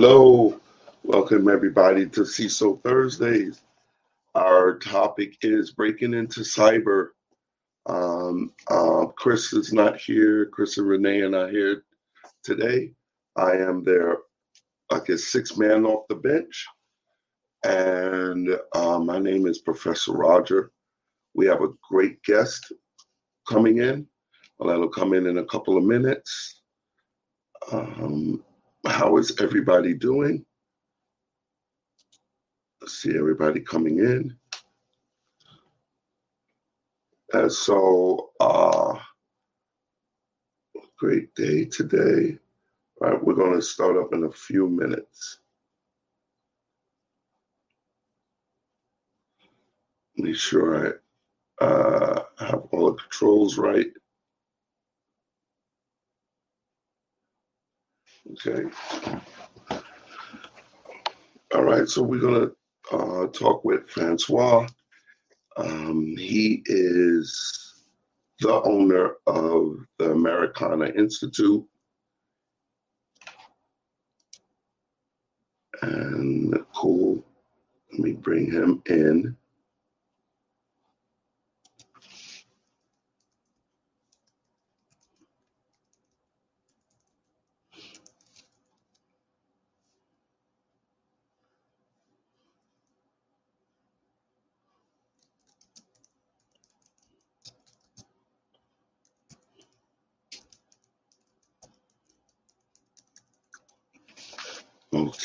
Hello. Welcome everybody to CISO Thursdays. Our topic is breaking into cyber. Um, uh, Chris is not here. Chris and Renee are not here today. I am their, I guess, six man off the bench. And uh, my name is Professor Roger. We have a great guest coming in. Well, that'll come in in a couple of minutes. Um, how is everybody doing? I see everybody coming in. And so, uh, great day today. All right, we're going to start up in a few minutes. Make sure I uh, have all the controls right. Okay. All right, so we're going to uh, talk with Francois. Um, he is the owner of the Africana Institute. And cool, let me bring him in.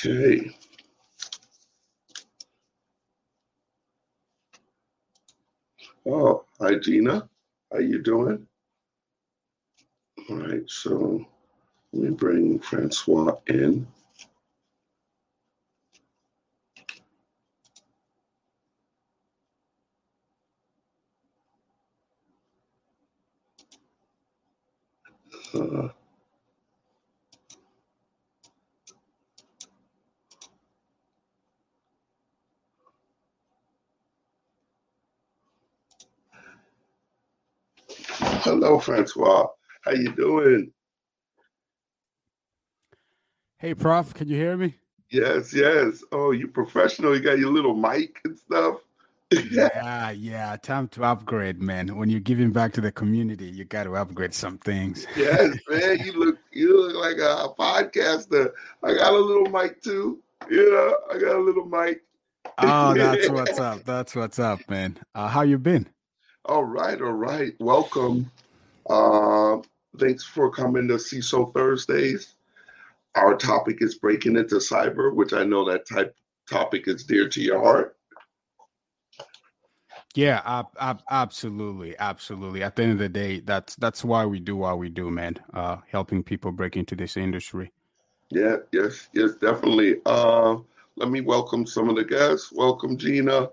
Okay. Oh, hi Gina. How you doing? All right, so let me bring Francois in. Uh, hello, Francois. How you doing? Hey, Prof, can you hear me? Yes, yes. Oh, you professional. You got your little mic and stuff. yeah, yeah. Time to upgrade, man. When you're giving back to the community, you got to upgrade some things. yes, man. You look you look like a, a podcaster. I got a little mic too. You know, I got a little mic. oh, that's what's up. That's what's up, man. Uh, how you been? All right, all right. Welcome. Uh, thanks for coming to CISO Thursdays. Our topic is breaking into cyber, which I know that type topic is dear to your heart. Yeah, ab- ab- absolutely, absolutely. At the end of the day, that's that's why we do what we do, man. Uh, helping people break into this industry. Yeah, yes, yes, definitely. Uh, let me welcome some of the guests. Welcome, Gina.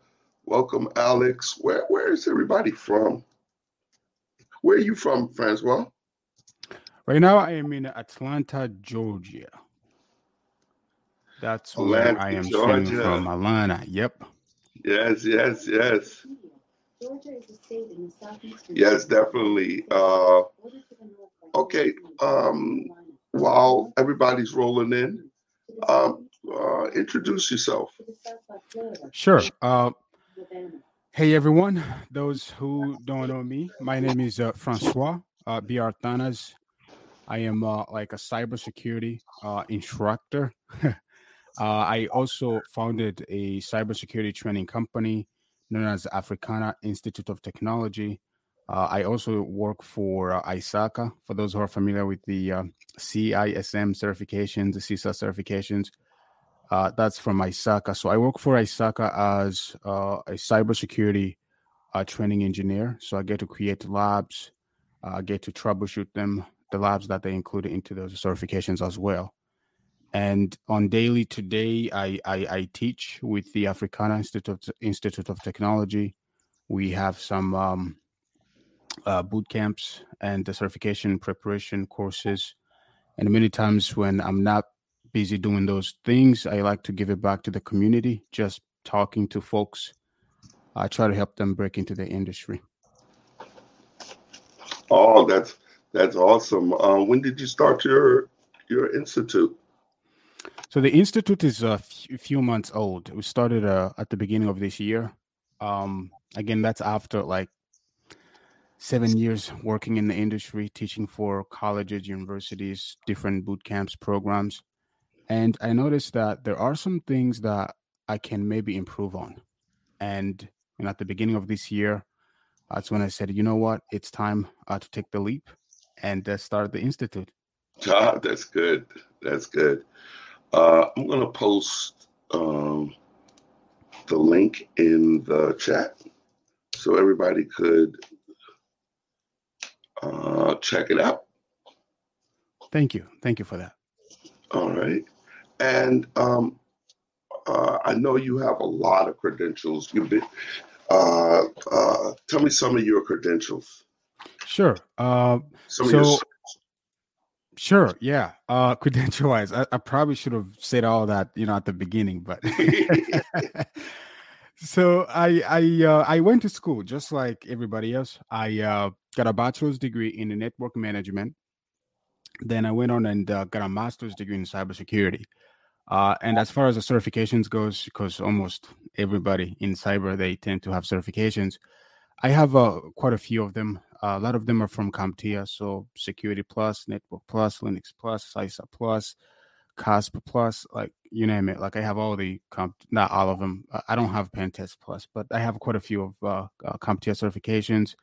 Welcome, Alex. Where where is everybody from? Where are you from, Francois? Right now, I am in Atlanta, Georgia. That's where I am Georgia. from. Atlanta. Yep. Yes, yes, yes, Georgia is a state in the southeastern. yes, definitely. Uh, okay. Um, while everybody's rolling in, um, uh, introduce yourself. Sure. Uh, hey, everyone. Those who don't know me, my name is uh, Francois uh, Biartanas. I am uh, like a cybersecurity uh, instructor. uh, I also founded a cybersecurity training company known as Africana Institute of Technology. Uh, I also work for uh, ISACA. For those who are familiar with the CISM certifications, the CISA certifications, uh, that's from ISACA. So I work for ISACA as uh, a cybersecurity uh, training engineer. So I get to create labs, uh, I get to troubleshoot them, the labs that they included into those certifications as well. And on daily today, I, I, I teach with the Africana Institute of, Institute of Technology. We have some um, uh, boot camps and the certification preparation courses. And many times when I'm not busy doing those things, I like to give it back to the community, just talking to folks. I try to help them break into the industry. Oh, that's that's awesome. Uh, when did you start your your institute? So the institute is a few months old. We started uh, at the beginning of this year. Um, again, that's after like seven years working in the industry, teaching for colleges, universities, different boot camps, programs. And I noticed that there are some things that I can maybe improve on. And, and at the beginning of this year, that's when I said, you know what, it's time uh, to take the leap and uh, start the institute. Ah, that's good. That's good. Uh, I'm going to post um, the link in the chat so everybody could uh, check it out. Thank you. Thank you for that. All right. And um, uh, I know you have a lot of credentials. You've been, uh, uh, tell me some of your credentials. Sure. Uh, Some of so your Sure, yeah. Uh credential wise, I, I probably should have said all that, you know, at the beginning, but so I I uh, I went to school just like everybody else. I uh, got a bachelor's degree in network management. Then I went on and uh, got a master's degree in cybersecurity. Uh, and as far as the certifications goes, because almost everybody in cyber they tend to have certifications. I have uh, quite a few of them. Uh, a lot of them are from CompTIA, so Security Plus, Network Plus, Linux Plus, CySA Plus, CASP Plus, like you name it. Like I have all the comp, not all of them. I- I don't have Pentest Plus, but I have quite a few of uh, uh, CompTIA certifications.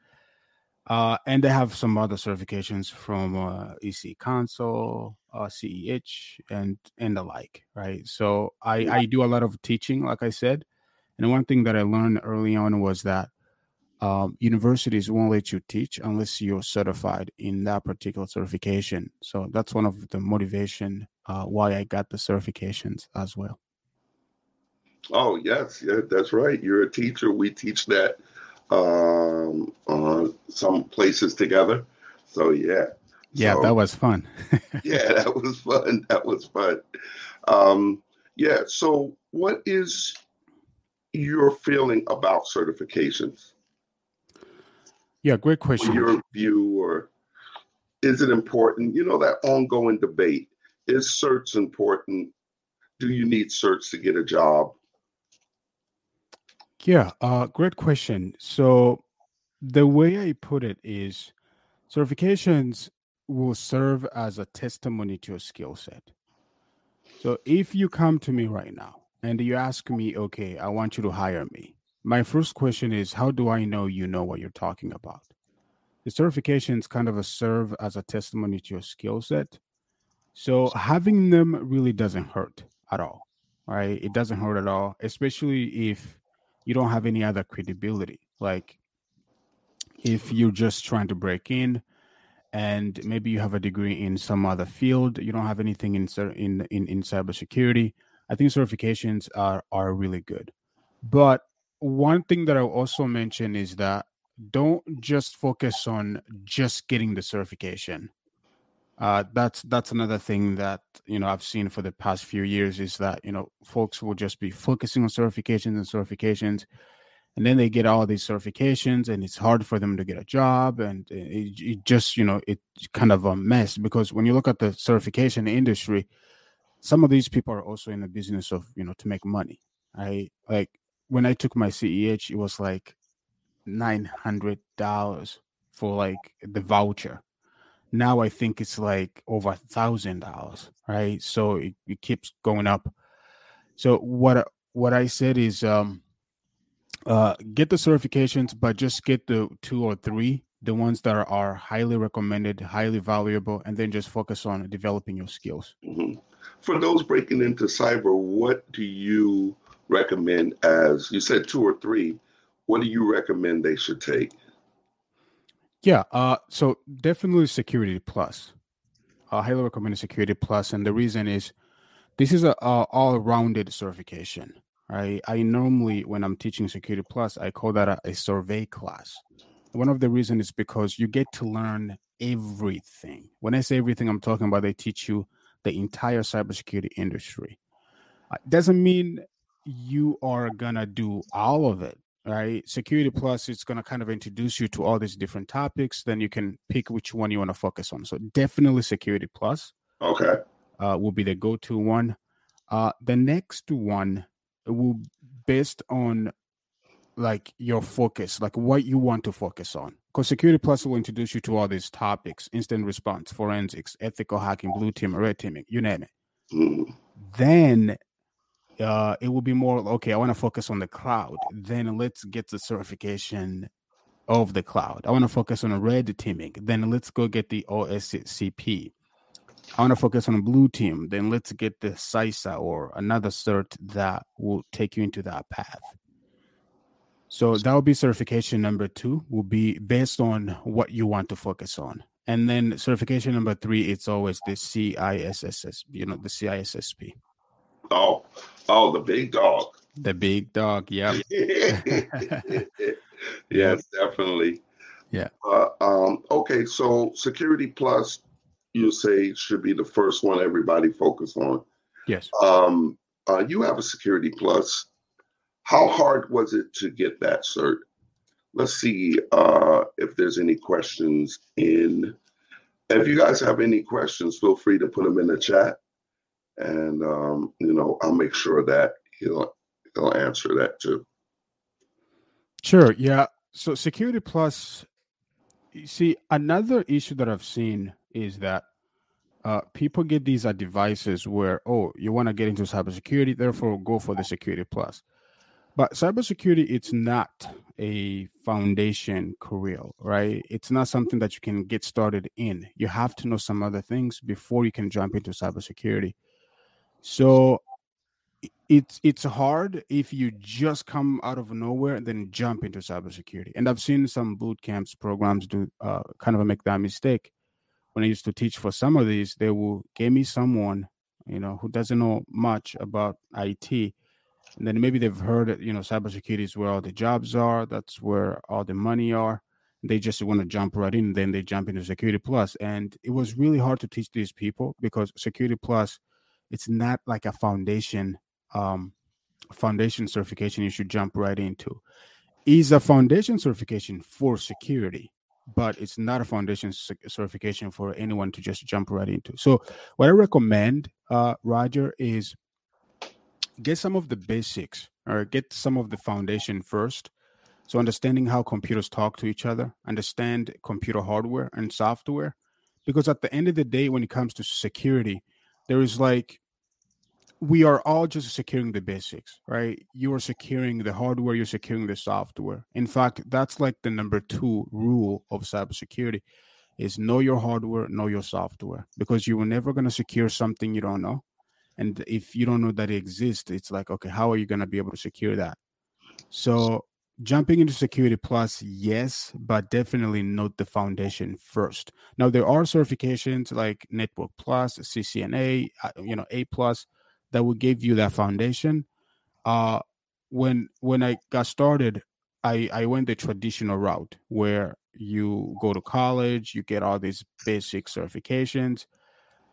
Uh, and I have some other certifications from uh, EC-Council, uh, CEH, and and the like. Right. So I I do a lot of teaching, like I said. And one thing that I learned early on was that um, universities won't let you teach unless you're certified in that particular certification. So that's one of the motivation uh, why I got the certifications as well. Oh yes, yeah, that's right. You're a teacher. We teach that um, uh, some places together. So yeah, Yeah, so that was fun. yeah, that was fun. That was fun. Um, yeah. So what is your feeling about certifications? yeah, great question. your view, or is it important? You know that ongoing debate: is certs important? Do you need certs to get a job? Yeah, uh, great question. So the way I put it is certifications will serve as a testimony to your skill set. So if you come to me right now and you ask me, okay, I want you to hire me, my first question is, how do I know you know what you're talking about? The certifications kind of serve as a testimony to your skill set. So having them really doesn't hurt at all, right? It doesn't hurt at all, especially if you don't have any other credibility. Like if you're just trying to break in and maybe you have a degree in some other field, you don't have anything in in in, in cybersecurity. I think certifications are are really good. But one thing that I also mention is that don't just focus on just getting the certification. Uh, that's that's another thing that you know I've seen for the past few years is that you know folks will just be focusing on certifications and certifications, and then they get all these certifications, and it's hard for them to get a job, and it, it just you know it's kind of a mess because when you look at the certification industry, some of these people are also in the business of you know to make money. I like when I took my CEH, it was like nine hundred dollars for like the voucher. Now I think it's like over a thousand dollars, right? So it, it keeps going up. So what what I said is um uh get the certifications, but just get the two or three, the ones that are, highly recommended, highly valuable, and then just focus on developing your skills. Mhm. For those breaking into cyber, what do you recommend as you said two or three? What do you recommend they should take? Yeah, uh so definitely security plus. I highly recommend security plus, and the reason is this is a, a all-rounded certification right? I normally when i'm teaching security plus i call that a, a survey class. One of the reasons is because you get to learn everything. When i say everything i'm talking about they teach you the entire cybersecurity industry. Uh, doesn't mean you are gonna do all of it right security plus is gonna kind of introduce you to all these different topics then you can pick which one you want to focus on so definitely security plus Okay. uh, will be the go-to one. Uh, the next one will based on like your focus, like what you want to focus on. Because Security Plus will introduce you to all these topics: instant response, forensics, ethical hacking, blue team, red teaming, you name it. Mhm. Then uh, it will be more okay. I want to focus on the cloud. Then let's get the certification of the cloud. I want to focus on a red teaming. Then let's go get the OSCP. I want to focus on a blue team. Then let's get the CySA or another cert that will take you into that path. So that will be certification number two. Will be based on what you want to focus on, and then certification number three. It's always the CISSP. You know the CISSP, Oh, oh, the big dog. the big dog. Yeah. yes, definitely. Yeah. Uh, um, okay, so Security Plus, you say should be the first one everybody focus on. Yes. Um, uh, you have a Security Plus. How hard was it to get that cert? Let's see uh, if there's any questions in. If you guys have any questions, feel free to put them in the chat, and um, you know I'll make sure that he'll he'll answer that too. Sure. Yeah. So Security Plus, you see, another issue that I've seen is that uh, people get these uh, devices where, oh, you want to get into cybersecurity, therefore go for the Security Plus. But cybersecurity, it's not a foundation career, right? It's not something that you can get started in. You have to know some other things before you can jump into cybersecurity. So it's it's hard if you just come out of nowhere and then jump into cybersecurity. And I've seen some boot camps programs do uh, kind of make that mistake. When I used to teach for some of these, they will give me someone you know who doesn't know much about IT, and then maybe they've heard that you know cybersecurity is where all the jobs are. That's where all the money are. They just want to jump right in. Then they jump into Security Plus, and it was really hard to teach these people because Security Plus, it's not like a foundation um, foundation certification you should jump right into. Is a foundation certification for security, but it's not a foundation certification for anyone to just jump right into. So, what I recommend, uh, Roger, is get some of the basics or get some of the foundation first. So, understanding how computers talk to each other, understand computer hardware and software, because at the end of the day, when it comes to security, there is like we are all just securing the basics, right? You are securing the hardware, you're securing the software. In fact, that's like the number two rule of cybersecurity is know your hardware, know your software, because you are never going to secure something you don't know. And if you don't know that it exists, it's like, okay, how are you going to be able to secure that? So jumping into security plus, yes, but definitely note the foundation first. Now there are certifications like Network Plus, CCNA, uh, you know, A plus that will give you that foundation. Uh, when when I got started, I I went the traditional route where you go to college, you get all these basic certifications.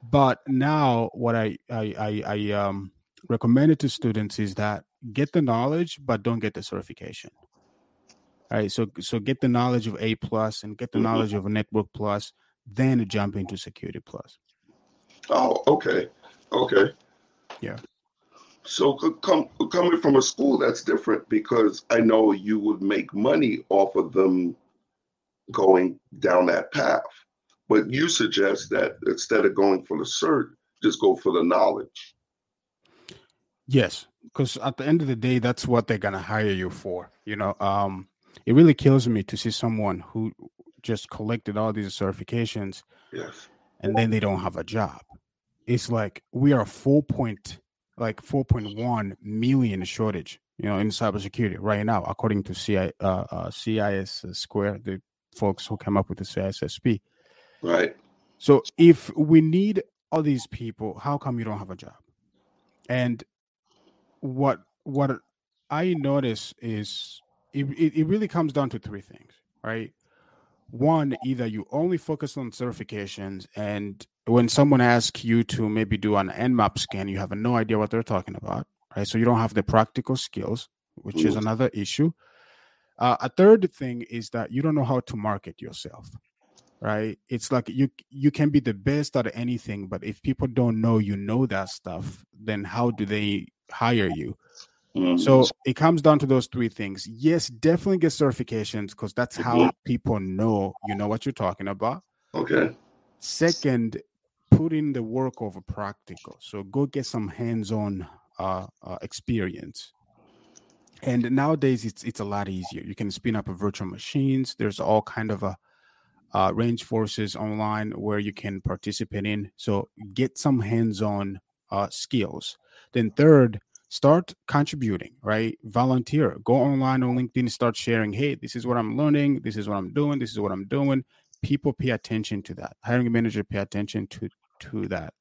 But now, what I I I, I um, recommended to students is that get the knowledge, but don't get the certification. All right, so so get the knowledge of A plus and get the Mhm. knowledge of a Network Plus, then jump into Security Plus. Oh, okay, okay. Yeah. So come, coming from a school, that's different because I know you would make money off of them going down that path. But you suggest that instead of going for the cert, just go for the knowledge. Yes, because at the end of the day, that's what they're gonna hire you for. You know, um, it really kills me to see someone who just collected all these certifications Yes. and then they don't have a job. It's like we are four point like four point one million shortage, you know, in cybersecurity right now, according to CI, uh, uh, CIS Square, the folks who came up with the CISSP. Right. So if we need all these people, how come you don't have a job? And what what I notice is it, it, it really comes down to three things, right? One, either you only focus on certifications, and when someone asks you to maybe do an Nmap scan, you have no idea what they're talking about, right? So you don't have the practical skills, which is Mhm. another issue. Uh, a third thing is that you don't know how to market yourself, right? It's like you you can be the best at anything, but if people don't know you know that stuff, then how do they hire you? Mhm. So it comes down to those three things. Yes, definitely get certifications because that's how people know you know what you're talking about. okay. Second, put in the work of a practical. So go get some hands-on uh, uh, experience. And nowadays, it's it's a lot easier. You can spin up a virtual machines. There's all kind of a uh, range forces online where you can participate in. So get some hands-on uh, skills. Then third, start contributing. Right, volunteer. Go online on LinkedIn. Start sharing. Hey, this is what I'm learning. This is what I'm doing. This is what I'm doing. People pay attention to that. Hiring manager pay attention to to that.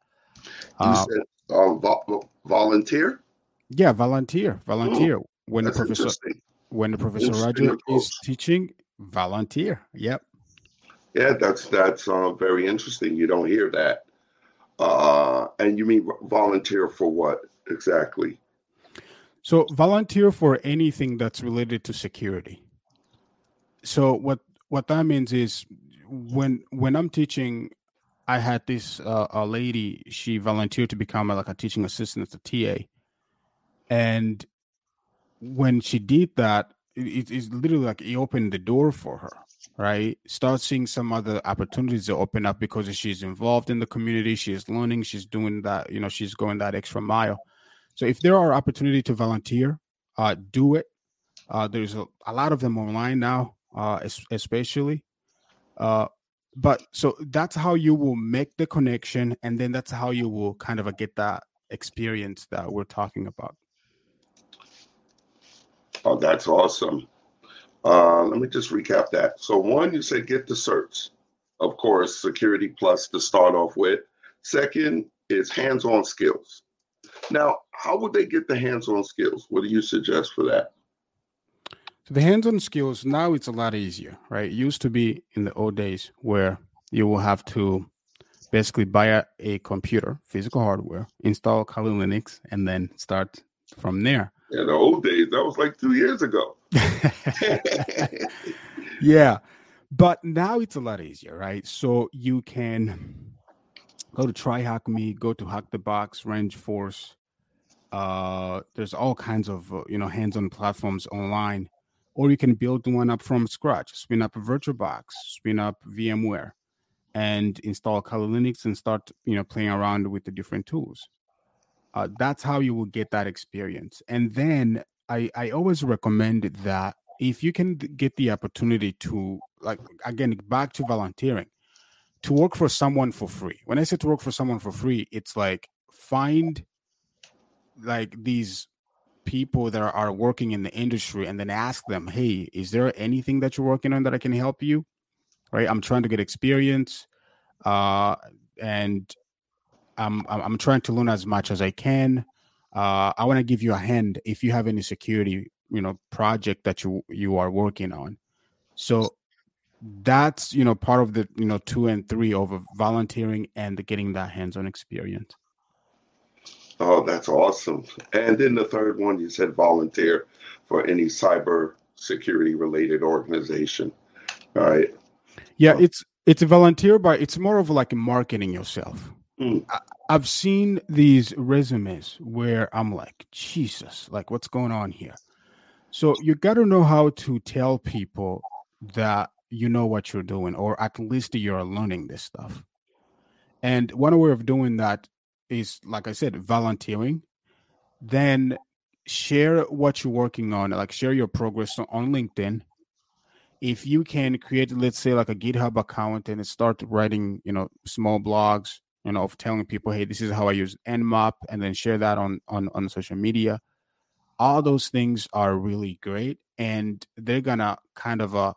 You Uh, said uh, vo- volunteer. yeah, volunteer, volunteer. when the professor when the professor Roger is teaching, volunteer. Yep. Yeah, that's that's uh, very interesting. You don't hear that. Uh, and you mean volunteer for what exactly? So volunteer for anything that's related to security. So what what that means is when when I'm teaching, I had this uh, a lady. She volunteered to become a, like a teaching assistant as a TA, and when she did that, it's literally like it opened the door for her. Right, start seeing some other opportunities that open up because she's involved in the community. She's learning. She's doing that. You know, she's going that extra mile. So if there are opportunity to volunteer, uh, do it. Uh, there's a, a lot of them online now, uh, especially. Uh, but so that's how you will make the connection, and then that's how you will kind of uh, get that experience that we're talking about. Oh, that's awesome. Uh, let me just recap that. So, one, you said get the certs. Of course, Security Plus to start off with. Second is hands on skills. Now, how would they get the hands on skills? What do you suggest for that? So the hands-on skills now it's a lot easier, right? It used to be in the old days where you will have to basically buy a, a computer, physical hardware, install Kali Linux, and then start from there. Yeah, the old days, that was like two years ago. yeah, but now it's a lot easier, right? So you can go to Try Hack Me, go to Hack the Box, Range Force. Uh, there's all kinds of uh, you know hands-on platforms online, or you can build one up from scratch. Spin up a VirtualBox, spin up VMware, and install Kali Linux and start you know playing around with the different tools. Uh, that's how you will get that experience. And then I I always recommend that if you can get the opportunity to like again back to volunteering to work for someone for free. When i say to work for someone for free it's like find like these people that are working in the industry and then ask them hey is there anything that you're working on that i can help you? Right? I'm trying to get experience uh and i'm i'm trying to learn as much as i can. Uh i want to give you a hand if you have any security you know project that you you are working on. So that's you know part of the you know two and three of volunteering and getting that hands-on experience Oh, that's awesome. And then the third one, you said volunteer for any cyber security related organization. All right. yeah Oh. it's it's a volunteer but it's more of like marketing yourself Mm. I, i've seen these resumes where i'm like jesus like what's going on here so you got to know how to tell people that you know what you're doing or at least you're learning this stuff. And one way of doing that is like i said volunteering. Then share what you're working on like share your progress on- linkedin. If you can create let's say like a github account and start writing you know small blogs you know of telling people hey this is how i use nmap and then share that on on on social media all those things are really great and they're gonna kind of uh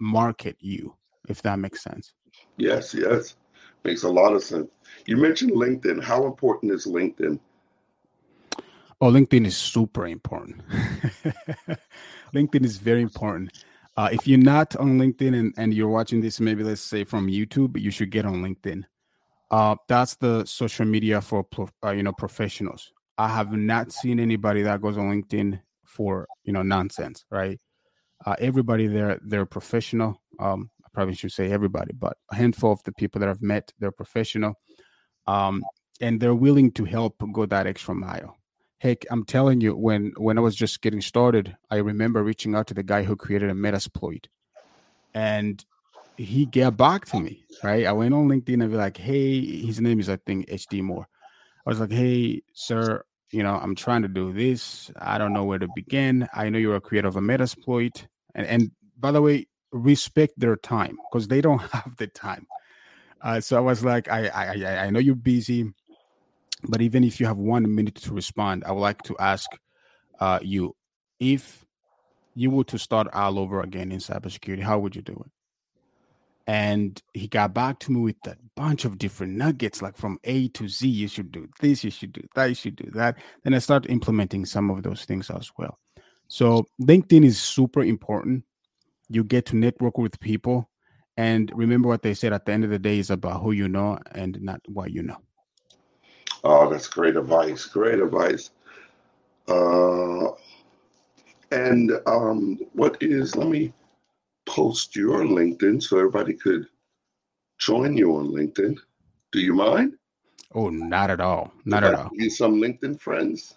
market you if that makes sense Yes, yes. Makes a lot of sense. You mentioned LinkedIn. How important is LinkedIn? Oh, LinkedIn is super important. LinkedIn is very important. Uh, if you're not on LinkedIn and, and you're watching this, maybe let's say from YouTube, you should get on LinkedIn. Uh, that's the social media for uh, you know professionals. I have not seen anybody that goes on LinkedIn for you know nonsense, right? Uh, everybody there they're professional. Um, I probably should say everybody, but a handful of the people that I've met, they're professional, um, and they're willing to help go that extra mile. Heck, I'm telling you, when when I was just getting started, I remember reaching out to the guy who created a Metasploit, and he got back to me. Right, I went on LinkedIn and be like, "Hey, his name is I think HD Moore." I was like, "Hey, sir, you know, I'm trying to do this. I don't know where to begin. I know you're a creator of a Metasploit, and and by the way, respect their time because they don't have the time." Uh, so I was like, I, I I know you're busy but even if you have one minute to respond, I would like to ask uh, you if you were to start all over again in cybersecurity, how would you do it? And he got back to me with a bunch of different nuggets, like from A to Z. You should do this, you should do that, you should do that. Then I start implementing some of those things as well. So LinkedIn is super important. You get to network with people. And remember what they said at the end of the day is about who you know and not what you know. Oh, that's great advice. Great advice. Uh, and um, what is, let me post your LinkedIn so everybody could join you on LinkedIn. Do you mind? Oh, not at all. Not at all. Need some LinkedIn friends?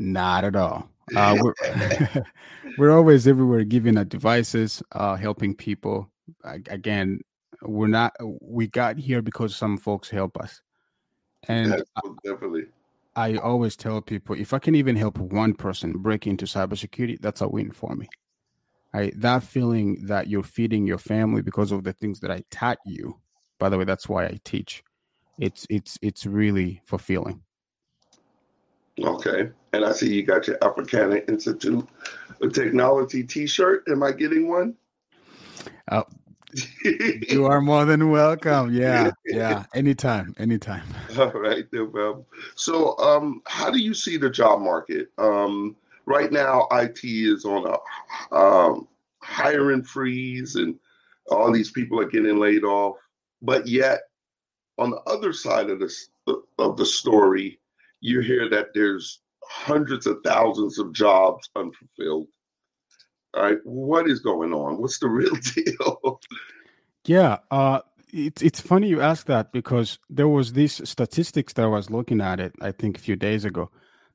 Not at all. Uh, we're, we're always everywhere giving advices, uh, helping people. Again, we're not, we got here because some folks help us. And Yes, definitely. I always tell people if I can even help one person break into cybersecurity, that's a win for me. I, That feeling that you're feeding your family because of the things that I taught you. By the way, that's why I teach. It's it's it's really fulfilling. Okay. And I see you got your Africana Institute of Technology t-shirt. Am I getting one? Uh, you are more than welcome. Yeah, yeah. Anytime, anytime. All right, no problem. So, um, how do you see the job market? Um, right now, IT is on a um, hiring freeze, and all these people are getting laid off. But yet, on the other side of this of the story, you hear that there's hundreds of thousands of jobs unfulfilled. All right, what is going on? What's the real deal? Yeah, uh, it's it's funny you ask that because there was this statistics that I was looking at it, I think a few days ago,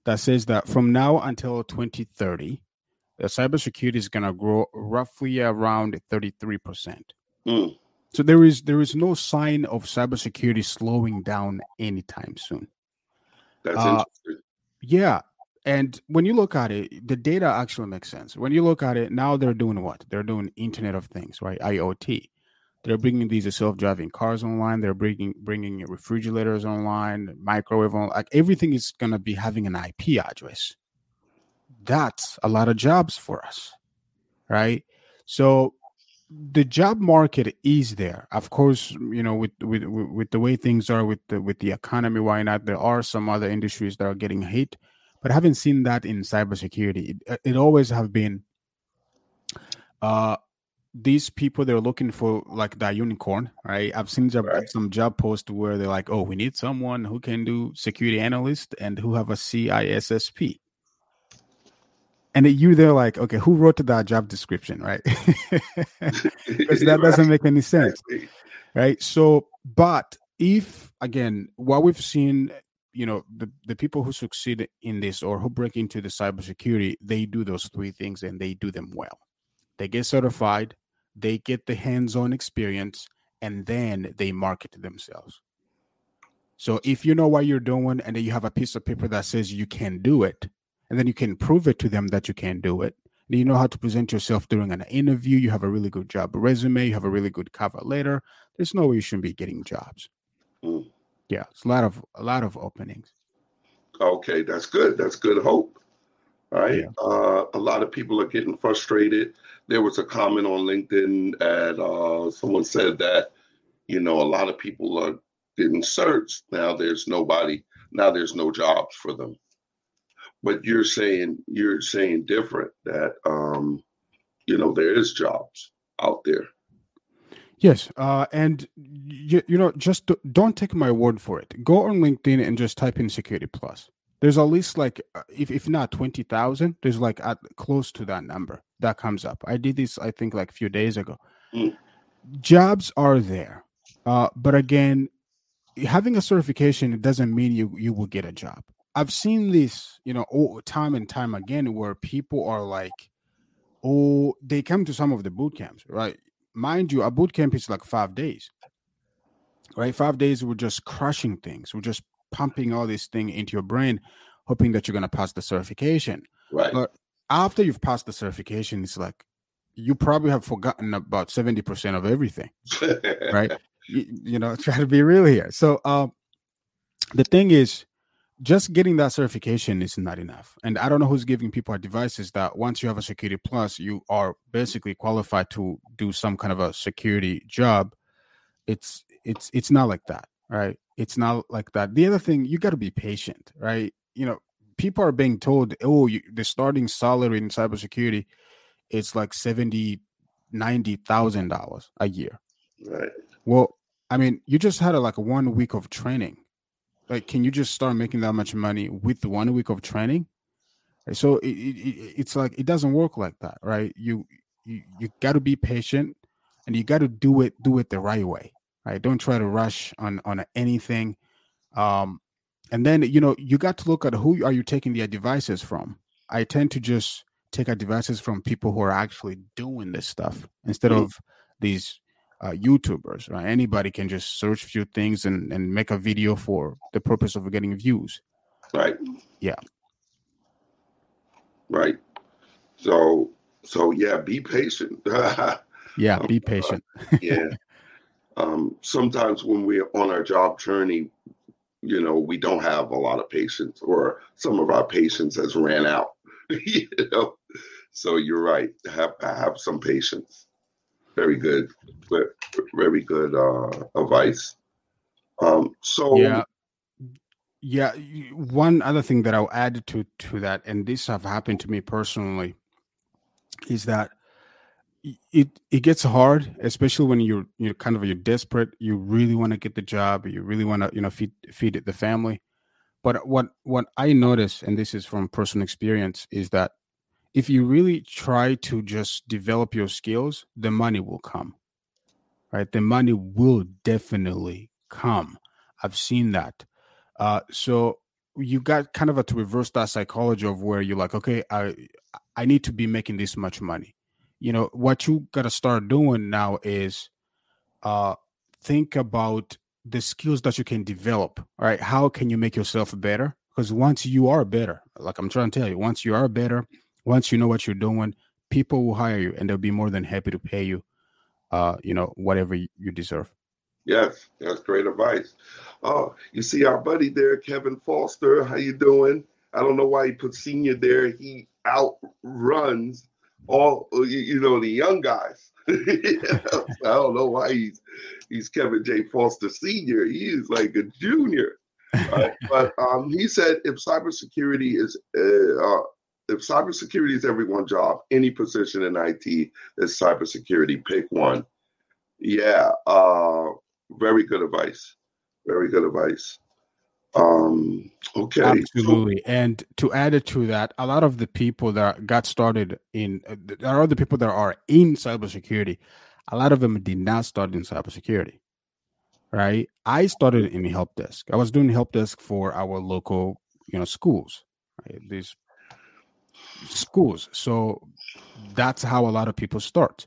that says that from now until 2030, the cybersecurity is going to grow roughly around 33 percent. Mm, So there is there is no sign of cybersecurity slowing down anytime soon. that's Uh, interesting. Yeah. And when you look at it, the data actually makes sense. When you look at it, now they're doing what? They're doing Internet of Things, right? IoT. They're bringing these self-driving cars online. They're bringing bringing refrigerators online, microwave on. Like everything is gonna be having an IP address. That's a lot of jobs for us, right? So the job market is there. Of course you know with with with the way things are with the with the economy why not? There are some other industries that are getting hit but I haven't seen that in cybersecurity. It, it always have been uh these people they're looking for like that unicorn right? I've seen job, Right. some job posts where they're like oh we need someone who can do security analyst and who have a cissp and you they're like okay who wrote that job description? Right? Because that doesn't make any sense. Right? So but if again what we've seen you know the, the people who succeed in this or who break into the cybersecurity they do those three things and they do them well. They get certified they get the hands-on experience and then they market themselves. So if you know what you're doing and then you have a piece of paper that says you can do it and then you can prove it to them that you can do it then you know how to present yourself during an interview you have a really good job resume you have a really good cover letter there's no way you shouldn't be getting jobs Mm. yeah it's a lot of a lot of openings Okay, that's good. That's good hope. Right. Yeah. Uh, a lot of people are getting frustrated. There was a comment on LinkedIn and uh, someone said that, you know, a lot of people are getting searched. Now there's nobody, now there's no jobs for them. But you're saying, you're saying different that, um, you know, there is jobs out there. Yes, uh, and you, you know, just do- don't take my word for it. Go on LinkedIn and just type in security plus. There's at least like, uh, if if not twenty thousand, there's like at close to that number that comes up. I did this, I think, like a few days ago. Mm. jobs are there, uh, but again, having a certification doesn't mean you you will get a job. I've seen this, you know, time and time again where people are like, oh, they come to some of the boot camps, right? Mind you, a boot camp is like five days, right? Five days, we're just crushing things. We're just pumping all this thing into your brain, hoping that you're going to pass the certification. Right. But after you've passed the certification, it's like you probably have forgotten about 70% of everything, right? you, you, know, try to be real here. So, um, the thing is, just getting that certification is not enough. And I don't know who's giving people advice is that once you have a security plus, you are basically qualified to do some kind of a security job. It's it's it's not like that, right? It's not like that. The other thing, you got to be patient, right? You know, people are being told, oh, you, the starting salary in cybersecurity, it's like seventy, ninety thousand dollars a year. Right. Well, I mean, you just had a, like one week of training like can you just start making that much money with one week of training? So it, it, it's like it doesn't work like that right? You you, you got to be patient and you got to do it do it the right way right? Don't try to rush on on anything. Um and then you know you got to look at who are you taking the devices from. I tend to just take devices from people who are actually doing this stuff instead mm-hmm. of these uh, YouTubers, right? Anybody can just search a few things and, and make a video for the purpose of getting views. Right. Yeah. Right. So so yeah, be patient. yeah, be patient. uh, yeah. Um, sometimes when we're on our job journey, you know, we don't have a lot of patience, or some of our patience has ran out. you know, so you're right. Have have some patience very good, very good uh, advice. Um, so yeah, yeah. One other thing that I'll add to to that, and this have happened to me personally, is that it it gets hard, especially when you're you're kind of you're desperate. You really want to get the job. You really want to you know feed feed the family. But what what I notice, and this is from personal experience, is that if you really try to just develop your skills, the money will come. Right? The money will definitely come. I've seen that. Uh, so you got kind of a to reverse that psychology of where you're like, okay, I I need to be making this much money. You know, what you gotta start doing now is uh think about the skills that you can develop. All right. How can you make yourself better? Because once you are better, like I'm trying to tell you, once you are better, once you know what you're doing, people will hire you and they'll be more than happy to pay you, uh, you know, whatever you deserve. Yes, that's great advice. Oh, you see our buddy there, Kevin Foster. How you doing? I don't know why he put senior there. He outruns all you know the young guys. I don't know why he's he's Kevin J. Foster Senior. He is like a junior. Right? but um, he said if cybersecurity is uh, uh, if cybersecurity is everyone's job, any position in IT is cybersecurity. Pick one. Yeah, uh, very good advice. Very good advice. Um, okay. Absolutely. And to add it to that, a lot of the people that got started in, there are other people that are in cybersecurity. A lot of them did not start in cybersecurity. Right. I started in help desk. I was doing help desk for our local, you know, schools. Right? These schools. So that's how a lot of people start.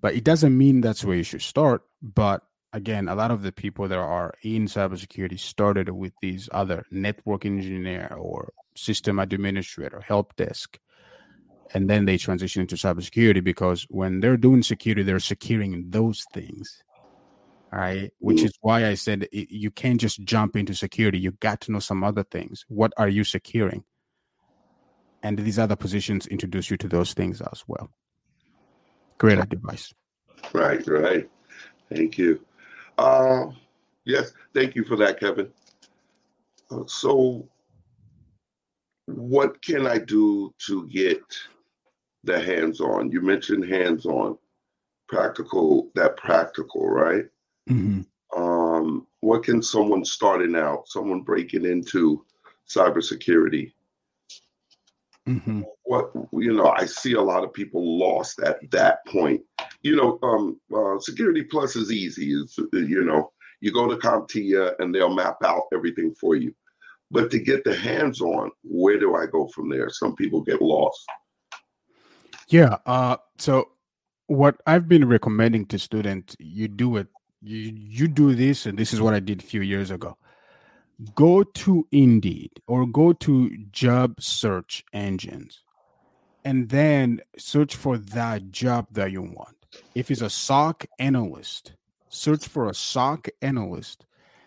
But it doesn't mean that's where you should start. But again, a lot of the people that are in cybersecurity started with these other network engineer or system administrator, help desk. And then they transition into cybersecurity because when they're doing security, they're securing those things. Right. Which mm. is why I said you can't just jump into security. You got to know some other things. What are you securing? And these other positions introduce you to those things as well. Great advice. Right, right. Thank you. Uh, yes, thank you for that, Kevin. Uh, so, what can I do to get the hands on? You mentioned hands on, practical, that practical, right? Mm-hmm. Um, what can someone starting out, someone breaking into cybersecurity, Mhm. what you know i see a lot of people lost at that point you know um uh, security plus is easy it's, uh, you know you go to CompTIA and they'll map out everything for you but to get the hands on where do i go from there some people get lost Yeah. Uh, so what I've been recommending to students, you do it. You you do this, and this is what I did a few years ago. Go to Indeed or go to job search engines, and then search for that job that you want. If it's a SOC analyst, search for a SOC analyst,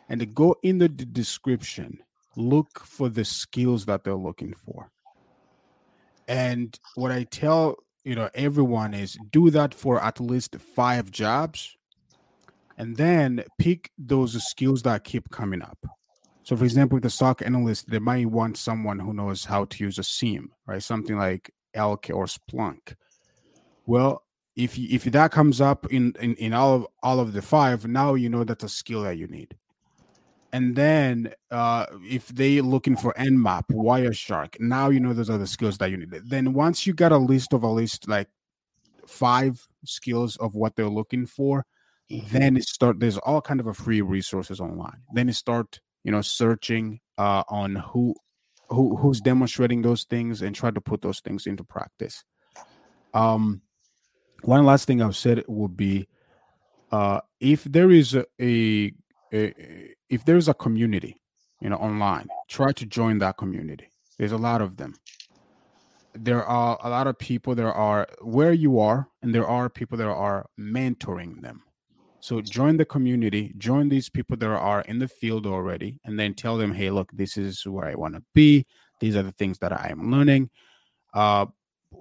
and go in the d- description. Look for the skills that they're looking for. And what I tell you know everyone is do that for at least five jobs, and then pick those skills that keep coming up. So, for example, with the SOC analyst, they might want someone who knows how to use a SIEM, right? Something like Elk or Splunk. Well, if you, if that comes up in, in in all of all of the five, now you know that's a skill that you need. And then uh, if they looking for Nmap, Wireshark, now you know those are the skills that you need. Then once you got a list of at least like five skills of what they're looking for, then it start there's all kind of a free resources online. Then you start, you know, searching uh, on who who who's demonstrating those things and try to put those things into practice. Um one last thing I've said would be uh if there is a, a, a if there's a community, you know, online, try to join that community. There's a lot of them. There are a lot of people there are where you are, and there are people that are mentoring them. So join the community, join these people that are in the field already, and then tell them, hey, look, this is where I want to be. These are the things that I am learning. Uh,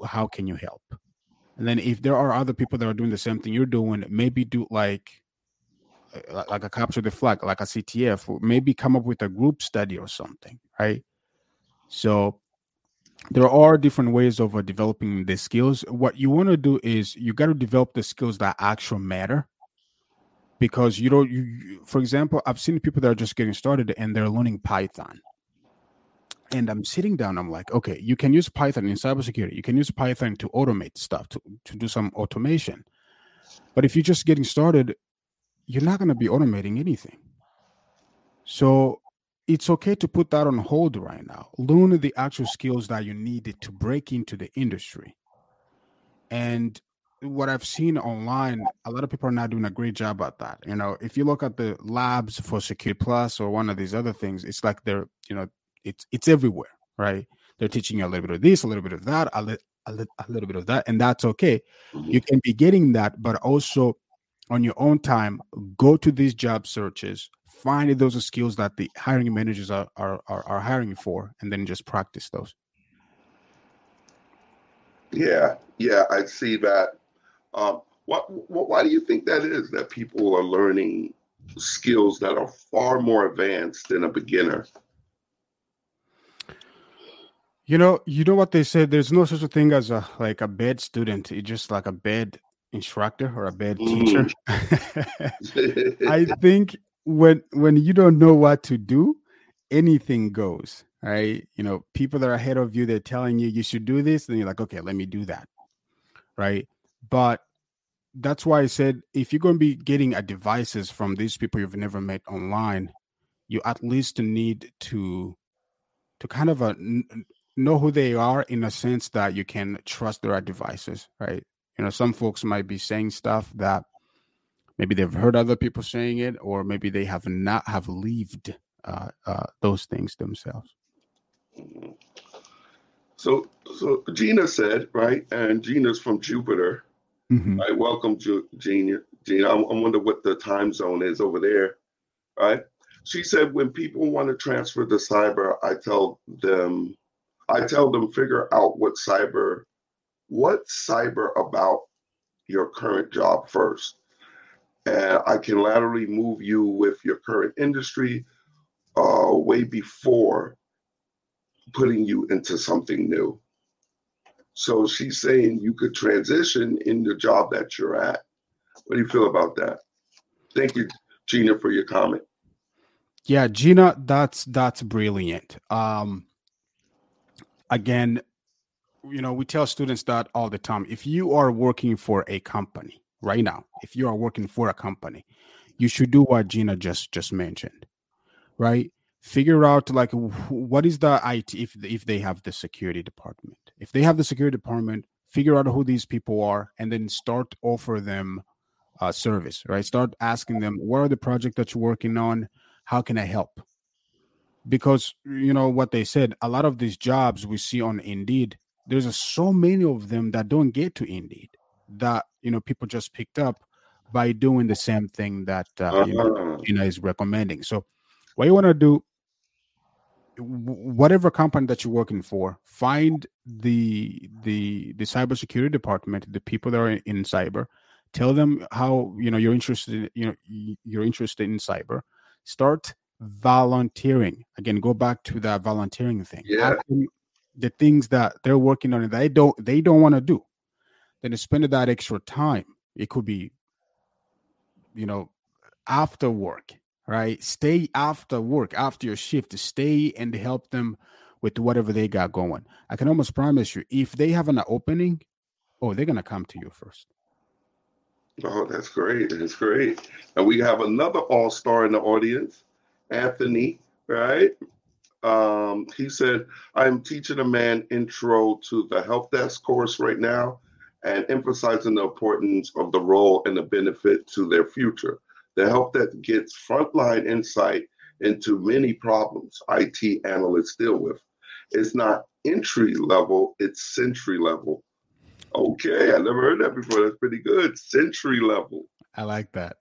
how can you help? And then if there are other people that are doing the same thing you're doing, maybe do like uh, like a capture the flag, like a CTF, maybe come up with a group study or something, right? So there are different ways of uh, developing the skills. What you want to do is you got to develop the skills that actually matter. Because you don't, you, you- for example, I've seen people that are just getting started and they're learning Python. And I'm sitting down, I'm like, okay, you can use Python in cybersecurity. You can use Python to automate stuff, to, to do some automation. But if you're just getting started, you're not going to be automating anything. So it's okay to put that on hold right now. Learn the actual skills that you needed to break into the industry. And what I've seen online, a lot of people are not doing a great job at that. You know, if you look at the labs for Secure Plus or one of these other things, it's like they're, you know, it's it's everywhere, right? They're teaching you a little bit of this, a little bit of that, a, li- a, li- a little bit of that, and that's okay. Mm-hmm. You can be getting that, but also on your own time, go to these job searches, find those skills that the hiring managers are are, are, are hiring for, and then just practice those. Yeah, yeah, I see that. Um, what, what, why do you think that is that people are learning skills that are far more advanced than a beginner? You know, you know what they said. There's no such a thing as a like a bad student. It's just like a bad instructor or a bad teacher. I think when when you don't know what to do, anything goes. Right? You know, people that are ahead of you, they're telling you you should do this, and you're like, okay, let me do that. Right? But that's why I said if you're going to be getting a devices from these people you've never met online, you at least need to to kind of uh, n- n- know who they are in a sense that you can trust their devices, right? You know, some folks might be saying stuff that maybe they've heard other people saying it, or maybe they have not have lived uh, uh, those things themselves. So, so Gina said, right, and Gina's from Jupiter. Mhm. Right, welcome, Gina. Gina, I, I wonder what the time zone is over there, right? She said, when people want to transfer to cyber, I tell them, I tell them figure out what cyber, what cyber about your current job first, and I can laterally move you with your current industry, uh, way before putting you into something new. So she's saying you could transition in the job that you're at. What do you feel about that? Thank you, Gina, for your comment. Yeah, Gina, that's that's brilliant. Um, again, you know, we tell students that all the time. If you are working for a company right now, if you are working for a company, you should do what Gina just just mentioned, right? Figure out like what is the IT if if they have the security department. If they have the security department, figure out who these people are, and then start offer them a service, right? Start asking them what are the project that you're working on, how can I help? Because you know what they said, a lot of these jobs we see on Indeed, there's a, so many of them that don't get to Indeed that you know people just picked up by doing the same thing that uh, you know, uh-huh. Gina is recommending. So, what you want to do, whatever company that you're working for, find the the the cybersecurity department, the people that are in, in cyber. Tell them how you know you're interested. You know you're interested in cyber. Start volunteering. Again, go back to that volunteering thing. Yeah. The things that they're working on that they don't they don't want to do. Then spend that extra time. It could be you know, after work, right? Stay after work, after your shift, stay and help them with whatever they got going. I can almost promise you, if they have an opening, oh, they're gonna come to you first. Oh, that's great. That's great. And we have another all-star in the audience, Anthony, right? Um, he said, I'm teaching a man intro to the help desk course right now and emphasizing the importance of the role and the benefit to their future. The help that gets frontline insight into many problems IT analysts deal with. It's not entry level, it's century level. Okay, I never heard that before. That's pretty good. Century level. I like that.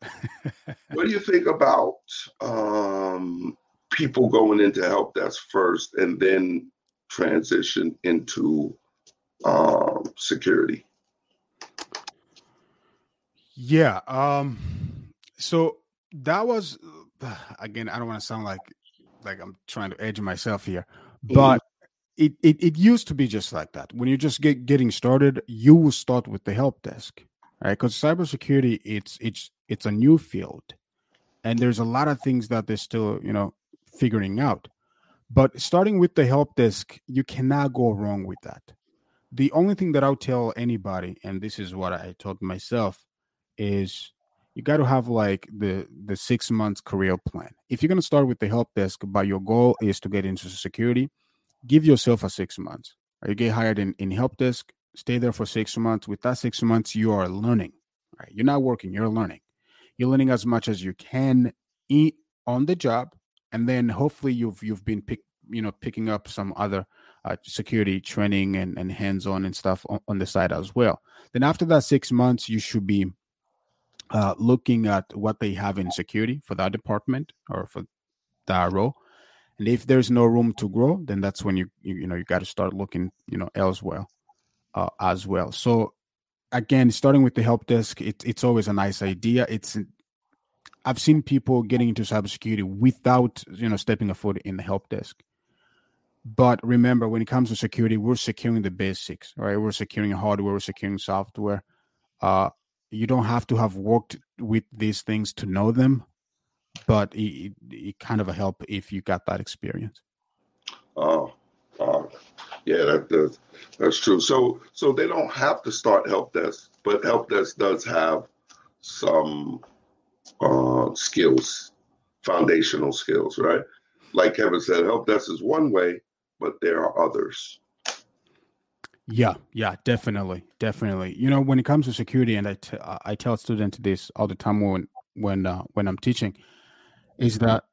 what do you think about um, people going into help desk first and then transition into um, security? Yeah. Um. So that was again. I don't want to sound like like I'm trying to edge myself here, but mm-hmm. it, it it used to be just like that. When you just get getting started, you will start with the help desk, right? Because cybersecurity, it's it's it's a new field, and there's a lot of things that they're still you know figuring out. But starting with the help desk, you cannot go wrong with that. The only thing that I'll tell anybody, and this is what I told myself, is you got to have like the the six months career plan. If you're going to start with the help desk, but your goal is to get into security, give yourself a six months. Are you get hired in, in help desk, stay there for six months. With that six months, you are learning. Right? You're not working, you're learning. You're learning as much as you can eat on the job, and then hopefully you've you've been pick, you know picking up some other uh, security training and, and hands-on and stuff on, on the side as well. Then after that six months, you should be uh, looking at what they have in security for that department or for that role. And if there's no room to grow, then that's when you you, you know you got to start looking you know elsewhere uh, as well. So again, starting with the help desk, it, it's always a nice idea. It's I've seen people getting into cybersecurity without you know stepping a foot in the help desk. But remember, when it comes to security, we're securing the basics, right? We're securing hardware, we're securing software. Uh, you don't have to have worked with these things to know them, but it, it kind of a help if you got that experience. Oh, oh, yeah, that does, that's true. So, so they don't have to start help desk, but help desk does have some uh, skills, foundational skills, right? Like Kevin said, help desk is one way, but there are others. Yeah, yeah, definitely, definitely. You know, when it comes to security, and I, t- I tell students this all the time when when uh, when I'm teaching, is that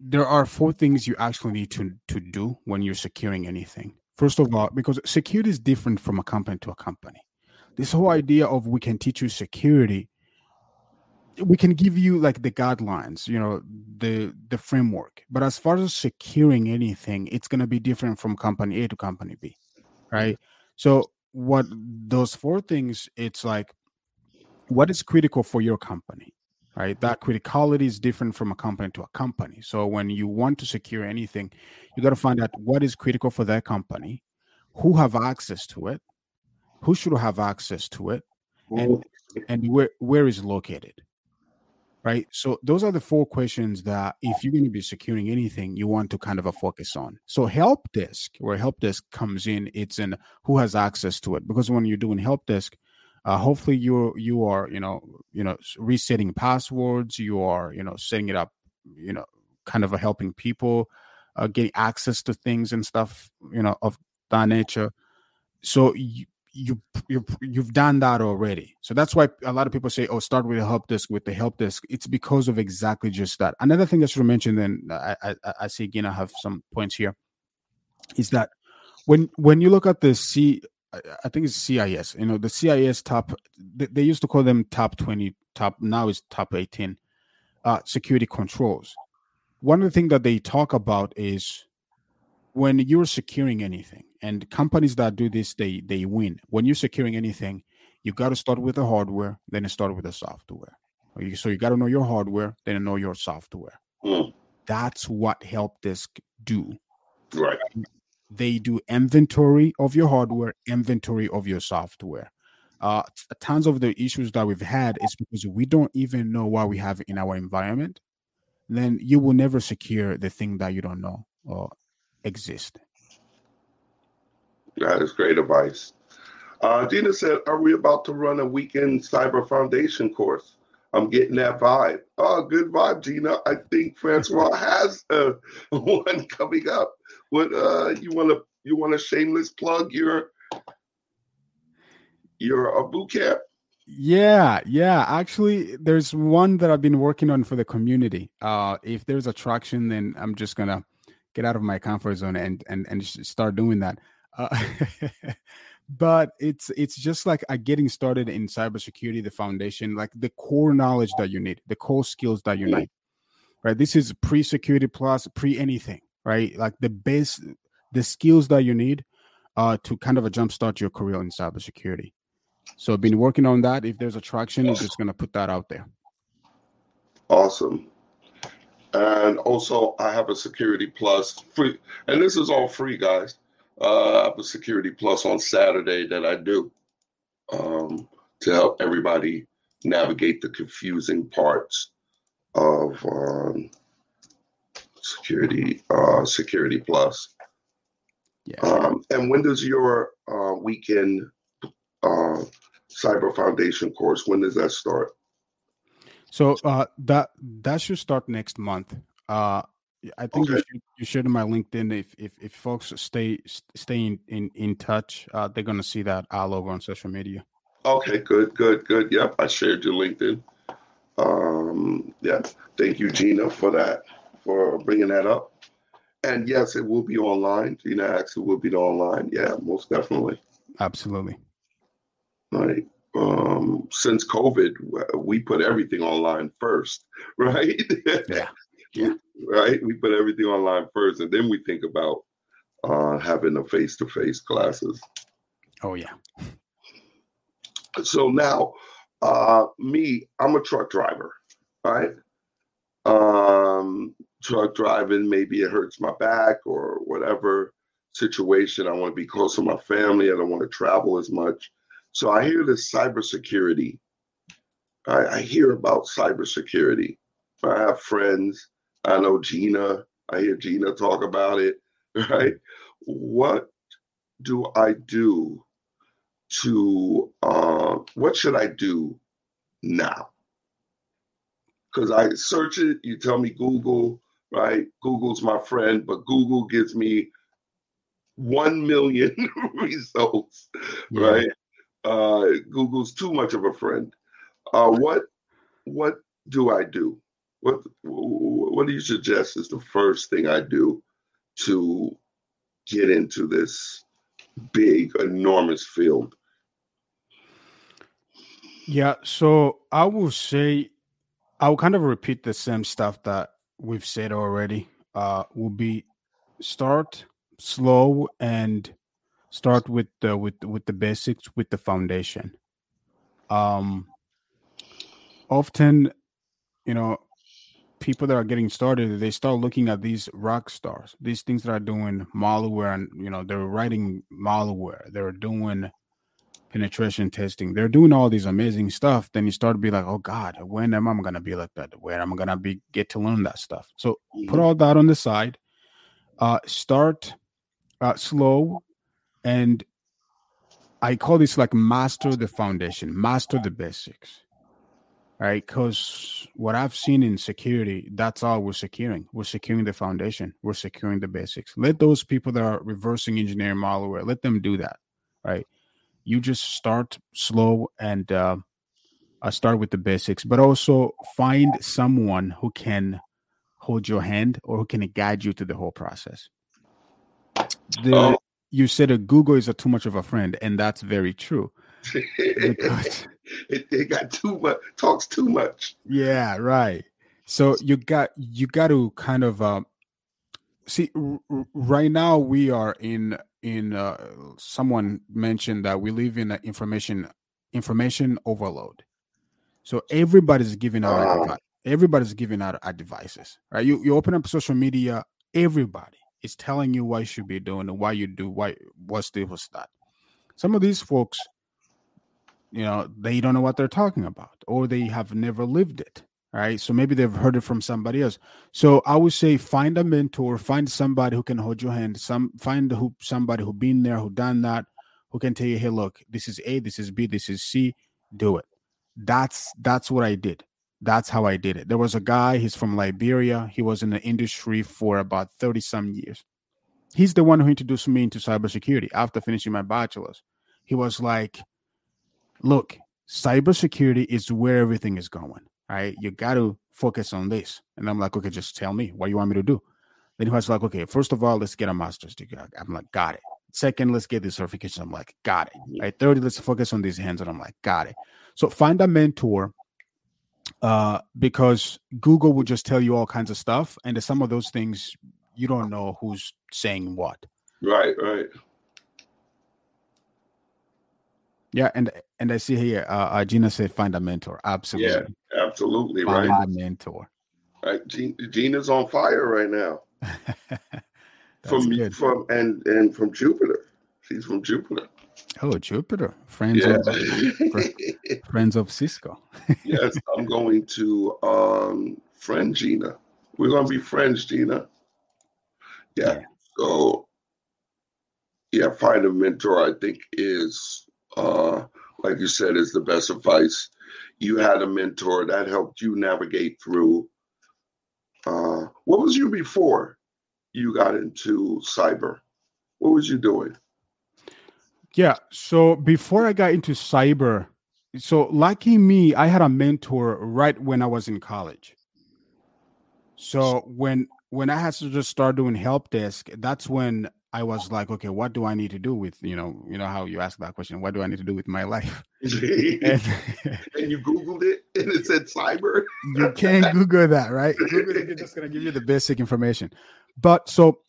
there are four things you actually need to to do when you're securing anything. First of all, because security is different from a company to a company. This whole idea of we can teach you security, we can give you like the guidelines, you know, the the framework. But as far as securing anything, it's going to be different from company A to company B right? So what those four things, it's like what is critical for your company, right? That criticality is different from a company to a company. So when you want to secure anything, you got to find out what is critical for that company, who have access to it, who should have access to it, and and where where is located. Right? So those are the four questions that if you're going to be securing anything, you want to kind of a focus on. So help desk, where help desk comes in, it's in who has access to it. Because when you're doing help desk, uh, hopefully you you are you know you know resetting passwords, you are you know setting it up, you know, kind of helping people uh, getting access to things and stuff, you know, of that nature. So you, you you you've done that already. So that's why a lot of people say, "Oh, start with the help desk." With the help desk, it's because of exactly just that. Another thing I should mention, then I I, I see again I have some points here, is that when when you look at the C, I think it's CIS. You know, the CIS top. They, they used to call them top twenty. Top now is top eighteen. Uh, security controls. One of the things that they talk about is when you're securing anything and companies that do this they they win. When you're securing anything you got to start with the hardware then start with the software. So you got to know your hardware then know your software. Mm. that's what help desk do. Right. They do inventory of your hardware inventory of your software. Uh, tons of the issues that we've had is because we don't even know what we have in our environment then you will never secure the thing that you don't know or exist that is great advice. Uh, Gina said, Are we about to run a weekend cyber foundation course? I'm getting that vibe. Oh, good vibe, Gina. I think Francois has uh, one coming up. What uh, you want to you want a shameless plug your your uh, boot camp? Yeah, yeah. Actually, there's one that I've been working on for the community. Uh, if there's attraction, then I'm just gonna get out of my comfort zone and and and start doing that. Uh, but it's it's just like a getting started in cybersecurity, the foundation, like the core knowledge that you need, the core skills that you need. Right. This is pre-security plus pre anything, right? Like the base the skills that you need uh to kind of a jumpstart your career in cybersecurity. So I've been working on that. If there's a traction, I'm just gonna put that out there. Awesome. And also I have a security plus free and this is all free, guys uh, I have a Security Plus on Saturday that I do um, to help everybody navigate the confusing parts of um, Security uh, Security Plus. Yeah. Um, and when does your uh, weekend uh, Cyber Foundation course? When does that start? So uh, that that should start next month. Uh, I think okay. you should you should in my LinkedIn if if, if folks stay stay in in, in touch, uh, they're gonna see that all over on social media. Okay, good, good, good. Yep, I shared your LinkedIn. Um, yeah, thank you, Gina, for that for bringing that up. And yes, it will be online. Gina actually will be online. Yeah, most definitely. Absolutely. Right. Um, since COVID, we put everything online first, right? Yeah. Yeah right? We put everything online first, and then we think about uh, having a face-to-face classes. Oh yeah. So now, uh, me, I'm a truck driver, right? Um, truck driving, maybe it hurts my back or whatever situation. I want to be close to my family. I don't want to travel as much. So I hear this cybersecurity. I, I hear about cybersecurity. I have friends I know Gina. I hear Gina talk about it, right? What do I do to, uh, what should I do now? Because I search it, you tell me Google, right? Google's my friend, but Google gives me 1 million results, yeah. right? Uh, Google's too much of a friend. Uh, what what do I do? What what do you suggest is the first thing I do to get into this big, enormous field? Yeah, so I will say I'll kind of repeat the same stuff that we've said already. Uh will be start slow and start with the with with the basics with the foundation. Um often you know people that are getting started, they start looking at these rock stars, these things that are doing malware, and you know they're writing malware, they're doing penetration testing. They're doing all these amazing stuff. Then you start to be like, oh God, when am I gonna be like that? Where am I gonna be get to learn that stuff? So put Mhm. all that on the side. Uh, start uh, slow, and I call this like master the foundation, master the basics. Right, because what I've seen in security, that's all we're securing. We're securing the foundation. We're securing the basics. Let those people that are reversing engineering malware, let them do that. Right, you just start slow and uh, uh, start with the basics, but also find someone who can hold your hand or who can guide you through the whole process. The, Oh. You said that Google is a too much of a friend, and that's very true. It, it got too much, talks too much. Yeah, right. So you got you got to kind of uh, see. R- right now, we are in in. Uh, someone mentioned that we live in a information information overload. So everybody's giving out. Advi- everybody's giving out our devices, right? You you open up social media, everybody is telling you what you should be doing and why you do why what's this what's that. Some of these folks, you know, they don't know what they're talking about, or they have never lived it. Right. So maybe they've heard it from somebody else. So I would say find a mentor, find somebody who can hold your hand, some find who somebody who been there, who done that, who can tell you, hey, look, this is A, this is B, this is C, do it. That's that's what I did. That's how I did it. There was a guy, he's from Liberia. He was in the industry for about 30 some years. He's the one who introduced me into cybersecurity after finishing my bachelor's. He was like, look, cybersecurity is where everything is going. Right. You got to focus on this. And I'm like, okay, just tell me what you want me to do. Then he was like, okay, first of all, let's get a master's degree. I'm like, got it. Second, let's get the certification. I'm like, got it. Right. Third, let's focus on these hands. And I'm like, got it. So find a mentor uh, because Google will just tell you all kinds of stuff. And some of those things you don't know who's saying what. Right, right. Yeah, and and I see here, uh, uh Gina said find a mentor. Absolutely, Yeah, Absolutely, find right. a mentor. Right. Gina, Gina's on fire right now. From good. from and and from Jupiter. She's from Jupiter. Oh, Jupiter, friends Yeah. of friends of Cisco. yes, I'm going to um friend Gina. We're gonna be friends, Gina. Yeah. So yeah, find a mentor, I think is uh like you said, is the best advice. You had a mentor that helped you navigate through uh what was you before you got into cyber? What was you doing? Yeah. So before I got into cyber, so lucky me, I had a mentor right when I was in college. So when when I had to just start doing help desk, that's when I was like, okay, what do I need to do with you know you know how you ask that question? What do I need to do with my life? and And you Googled it and it said cyber. you can't Google that, right? Google is just gonna give you the basic information. But so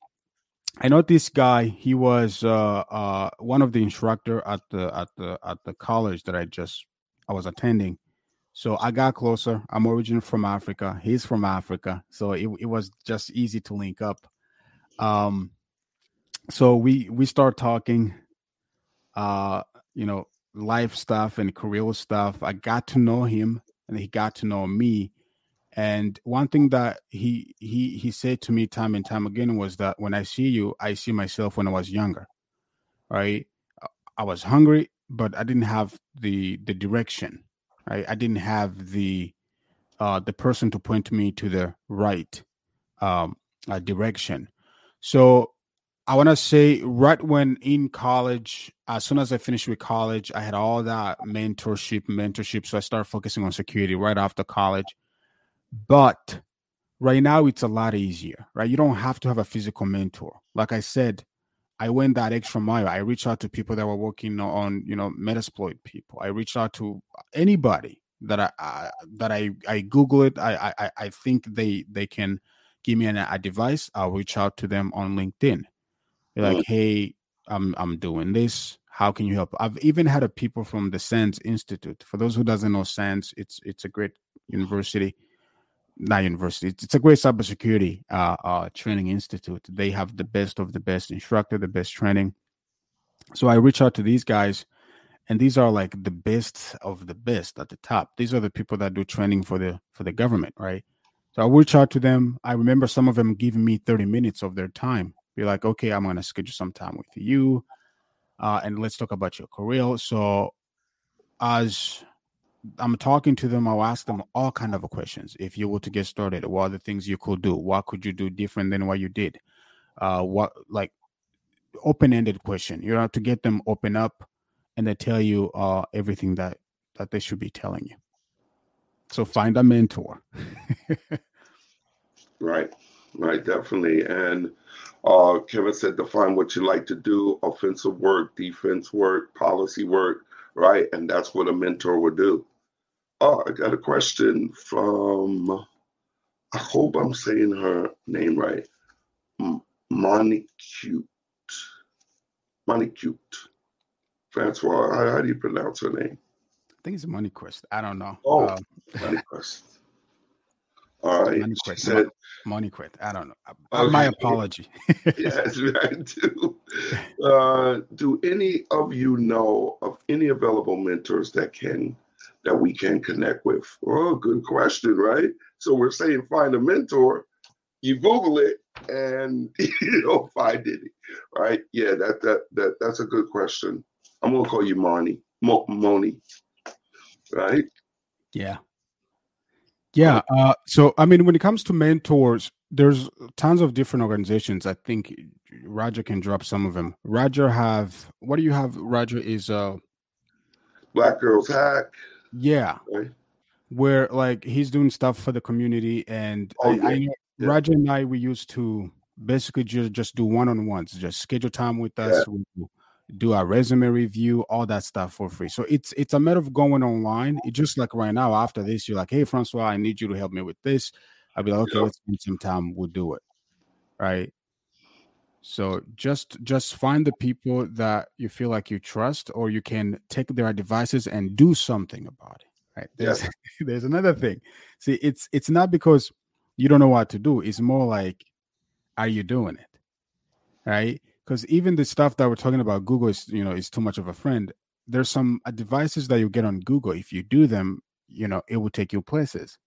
I know this guy. He was uh, uh, one of the instructor at the at the at the college that I just I was attending. So I got closer. I'm originally from Africa. He's from Africa, so it, it was just easy to link up. Um, so we we start talking, uh, you know, life stuff and career stuff. I got to know him, and he got to know me. And one thing that he he he said to me time and time again was that when I see you, I see myself when I was younger. Right? I- was hungry, but I didn't have the the direction. Right? I didn't have the uh the person to point me to the right um uh, direction. So I want to say right when in college, as soon as I finished with college, I had all that mentorship, mentorship. So I started focusing on security right after college. But right now it's a lot easier, right? You don't have to have a physical mentor. Like I said, I went that extra mile. I reached out to people that were working on, you know, Metasploit people. I reached out to anybody that I, I that I I Google it. I I I think they they can give me an, a device. I'll reach out to them on LinkedIn. Be like, mm. hey, I'm I'm doing this. How can you help? I've even had a people from the SANS Institute. For those who doesn't know SANS, it's it's a great university not university. It's, a great cybersecurity uh, uh, training institute. They have the best of the best instructor, the best training. So I reach out to these guys, and these are like the best of the best at the top. These are the people that do training for the for the government, right? So I reach out to them. I remember some of them giving me 30 minutes of their time. Be like, okay, I'm gonna schedule some time with you, uh, and let's talk about your career. So as I'm talking to them, I'll ask them all kind of questions. If you were to get started, what are the things you could do? What could you do different than what you did? Uh, what like open-ended question, you know, to get them open up and they tell you uh, everything that that they should be telling you. So find a mentor. right, right, definitely. And uh, Kevin said define what you like to do: offensive work, defense work, policy work. Right, and that's what a mentor would do. Oh, I got a question from. I hope I'm saying her name right. Monicute. Monicute. Francois, how, how, do you pronounce her name? I think it's Money Quest. I don't know. Oh, um, Money Quest. All right. Money Quest. Said. I don't know. Okay. My apology. yes, I do. Uh, do any of you know of any available mentors that can that we can connect with? Oh, good question, right? So we're saying find a mentor. You Google it and you don't find it, right? Yeah, that that that that's a good question. I'm gonna call you Moni, Mo, Moni, right? Yeah, yeah. Uh, so I mean, when it comes to mentors, there's tons of different organizations. I think Roger can drop some of them. Roger have what do you have? Roger is uh, Black Girls Hack. Yeah. Right? Where like he's doing stuff for the community, and oh, I, yeah. I yeah. Roger and I we used to basically just just do one on ones, just schedule time with us. Yeah. do our resume review, all that stuff for free. So it's it's a matter of going online. It's just like right now. After this, you're like, hey Francois, I need you to help me with this. I'll be like, okay, let's spend some time. We'll do it. Right. So just just find the people that you feel like you trust, or you can take their advices and do something about it. Right. There's yes. there's another thing. See, it's it's not because you don't know what to do. It's more like, are you doing it? Right. Because even the stuff that we're talking about, Google is you know is too much of a friend. There's some devices that you get on Google. If you do them, you know it will take you places.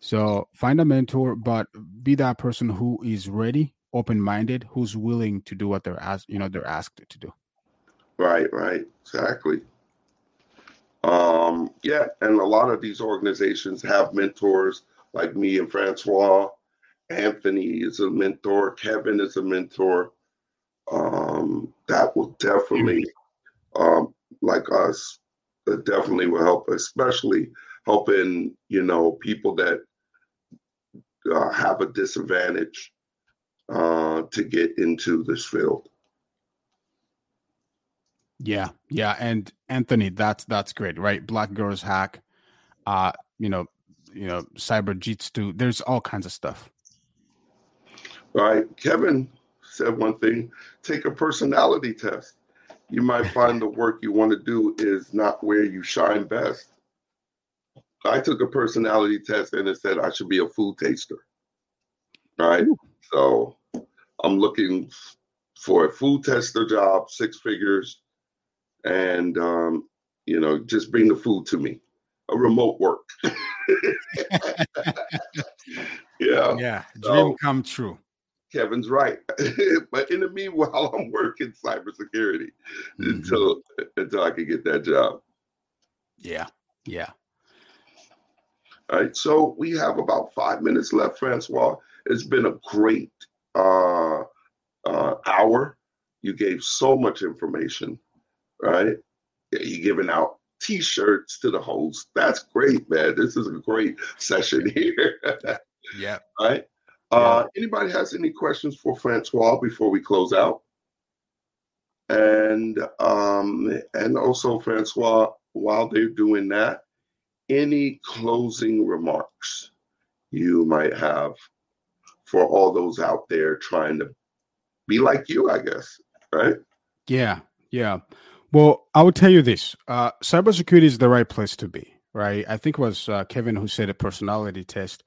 So find a mentor, but be that person who is ready open-minded who's willing to do what they're asked you know they're asked to do. Right right. Exactly. Um yeah and a lot of these organizations have mentors like me and francois. Anthony is a mentor. Kevin is a mentor. Um that will definitely um like us that definitely will help especially helping you know people that uh, have a disadvantage uh, to get into this field. Yeah, yeah, and Anthony, that's that's great, right? Black Girls Hack, uh, you know, you know, Cyber Jitsu. There's all kinds of stuff. All right, Kevin said one thing: take a personality test. You might find the work you want to do is not where you shine best. I took a personality test and it said I should be a food taster. Right. Ooh. So I'm looking for a food tester job, six figures, and um, you know, just bring the food to me. A remote work. yeah. Yeah. Dream so, come true. Kevin's right. but in the meanwhile, I'm working cybersecurity mm-hmm. until until I can get that job. Yeah. Yeah. All right. So we have about five minutes left, Francois. It's been a great uh, uh, hour. You gave so much information, right? You're giving out T-shirts to the host. That's great, man. This is a great session here. yeah. Right. Uh, yeah. Anybody has any questions for Francois before we close out? And um, and also Francois, while they're doing that, any closing remarks you might have for all those out there trying to be like you, I guess, right? Yeah, yeah. Well, I will tell you this: uh, cybersecurity is the right place to be, right? I think it was uh, Kevin who said a personality test.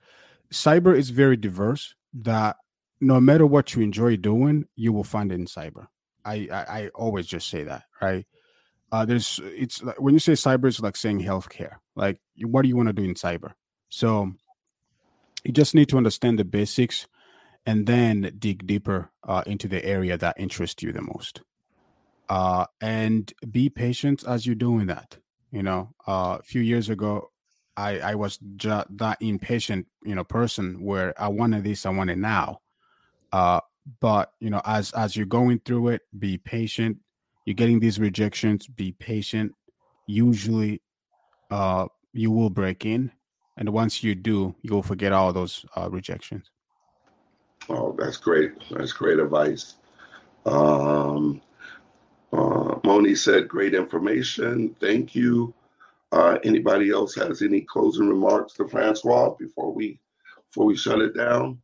Cyber is very diverse. That no matter what you enjoy doing, you will find it in cyber. I I, I always just say that, right? uh, there's it's like when you say cyber, it's like saying healthcare. Like, what do you want to do in cyber? So you just need to understand the basics and then dig deeper uh, into the area that interests you the most. Uh, and be patient as you're doing that. You know, uh, a few years ago, I, I was just that impatient, you know, person where I wanted this, I want it now. Uh, but you know, as as you're going through it, be patient. You're getting these rejections. Be patient. Usually, uh, you will break in, and once you do, you'll forget all those uh, rejections. Oh, that's great. That's great advice. Um, uh, Moni said, great information. Thank you. Uh, anybody else has any closing remarks to Francois before we before we shut it down?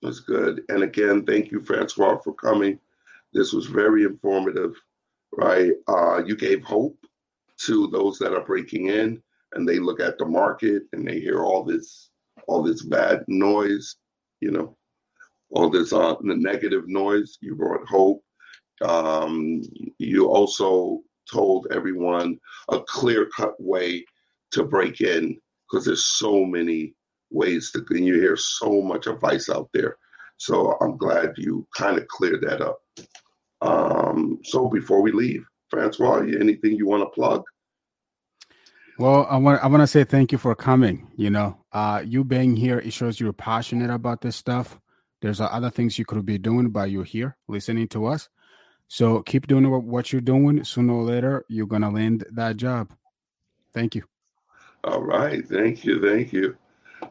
That's good. And again, thank you, Francois, for coming. This was very informative, right? Uh, you gave hope to those that are breaking in and they look at the market and they hear all this all this bad noise, you know, all this uh, the negative noise. You brought hope. Um, you also told everyone a clear cut way to break in because there's so many ways to and you hear so much advice out there so i'm glad you kind of cleared that up um, so before we leave francois anything you want to plug well i want i want to say thank you for coming you know uh, you being here it shows you're passionate about this stuff there's other things you could be doing but you're here listening to us so keep doing what you're doing. Sooner or later, you're gonna land that job. Thank you. All right. Thank you. Thank you.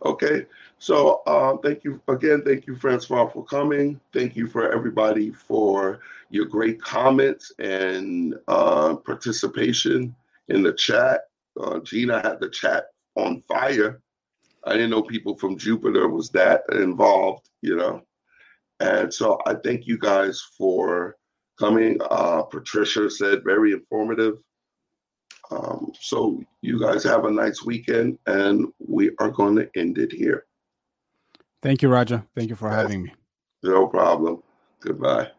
Okay. So uh, thank you again. Thank you, Francois, for coming. Thank you for everybody for your great comments and uh, participation in the chat. Uh, Gina had the chat on fire. I didn't know people from Jupiter was that involved, you know. And so I thank you guys for coming. Uh, Patricia said very informative. Um, so you guys have a nice weekend, and we are going to end it here. Thank you, Roger. Thank you for having me. No problem. Goodbye.